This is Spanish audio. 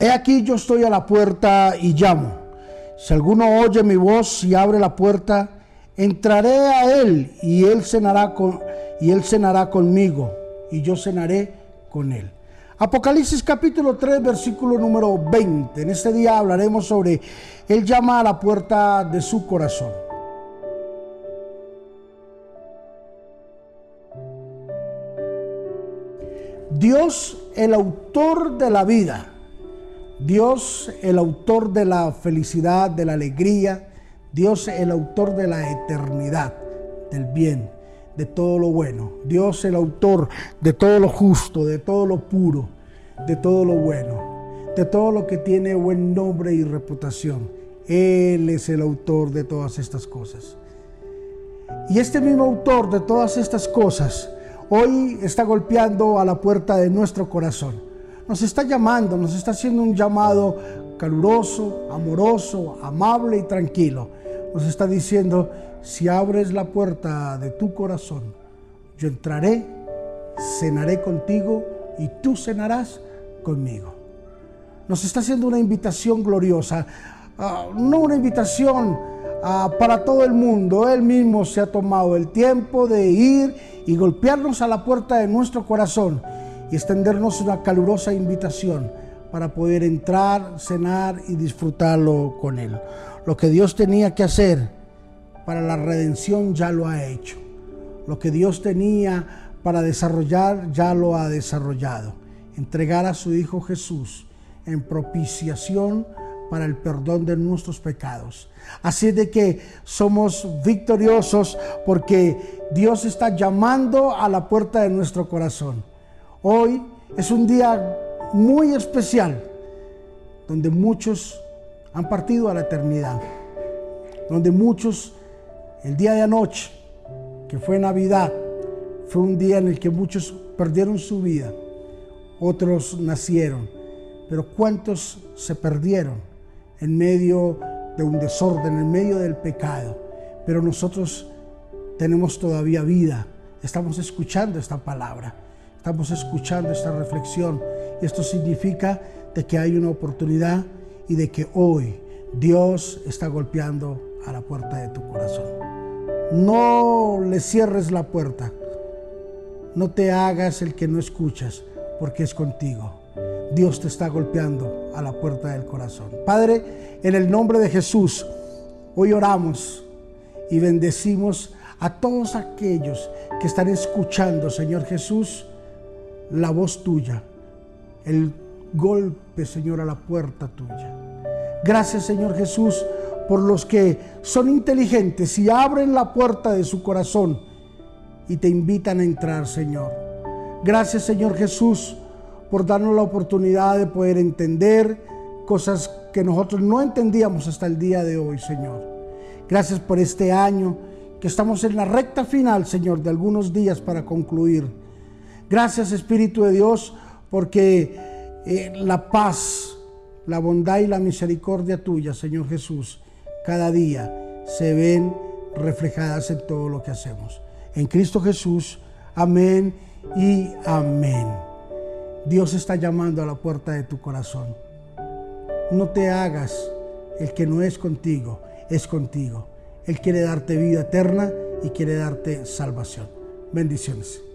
He aquí yo estoy a la puerta y llamo. Si alguno oye mi voz y abre la puerta, entraré a él y él cenará con y él cenará conmigo y yo cenaré con él. Apocalipsis capítulo 3 versículo número 20. En este día hablaremos sobre él llama a la puerta de su corazón. Dios, el autor de la vida, Dios, el autor de la felicidad, de la alegría, Dios, el autor de la eternidad, del bien, de todo lo bueno. Dios, el autor de todo lo justo, de todo lo puro, de todo lo bueno, de todo lo que tiene buen nombre y reputación. Él es el autor de todas estas cosas. Y este mismo autor de todas estas cosas hoy está golpeando a la puerta de nuestro corazón nos está llamando, nos está haciendo un llamado caluroso, amoroso, amable y tranquilo. Nos está diciendo, si abres la puerta de tu corazón, yo entraré, cenaré contigo y tú cenarás conmigo. Nos está haciendo una invitación gloriosa, ah, no una invitación ah, para todo el mundo. Él mismo se ha tomado el tiempo de ir y golpearnos a la puerta de nuestro corazón y extendernos una calurosa invitación para poder entrar, cenar y disfrutarlo con Él. Lo que Dios tenía que hacer para la redención ya lo ha hecho. Lo que Dios tenía para desarrollar ya lo ha desarrollado. Entregar a su Hijo Jesús en propiciación para el perdón de nuestros pecados. Así de que somos victoriosos porque Dios está llamando a la puerta de nuestro corazón. Hoy es un día muy especial donde muchos han partido a la eternidad, donde muchos, el día de anoche, que fue Navidad, fue un día en el que muchos perdieron su vida, otros nacieron, pero ¿cuántos se perdieron en medio de un desorden, en medio del pecado? Pero nosotros tenemos todavía vida, estamos escuchando esta palabra. Estamos escuchando esta reflexión y esto significa de que hay una oportunidad y de que hoy Dios está golpeando a la puerta de tu corazón. No le cierres la puerta. No te hagas el que no escuchas porque es contigo. Dios te está golpeando a la puerta del corazón. Padre, en el nombre de Jesús, hoy oramos y bendecimos a todos aquellos que están escuchando, Señor Jesús, la voz tuya, el golpe, Señor, a la puerta tuya. Gracias, Señor Jesús, por los que son inteligentes y abren la puerta de su corazón y te invitan a entrar, Señor. Gracias, Señor Jesús, por darnos la oportunidad de poder entender cosas que nosotros no entendíamos hasta el día de hoy, Señor. Gracias por este año que estamos en la recta final, Señor, de algunos días para concluir. Gracias Espíritu de Dios porque eh, la paz, la bondad y la misericordia tuya, Señor Jesús, cada día se ven reflejadas en todo lo que hacemos. En Cristo Jesús, amén y amén. Dios está llamando a la puerta de tu corazón. No te hagas el que no es contigo, es contigo. Él quiere darte vida eterna y quiere darte salvación. Bendiciones.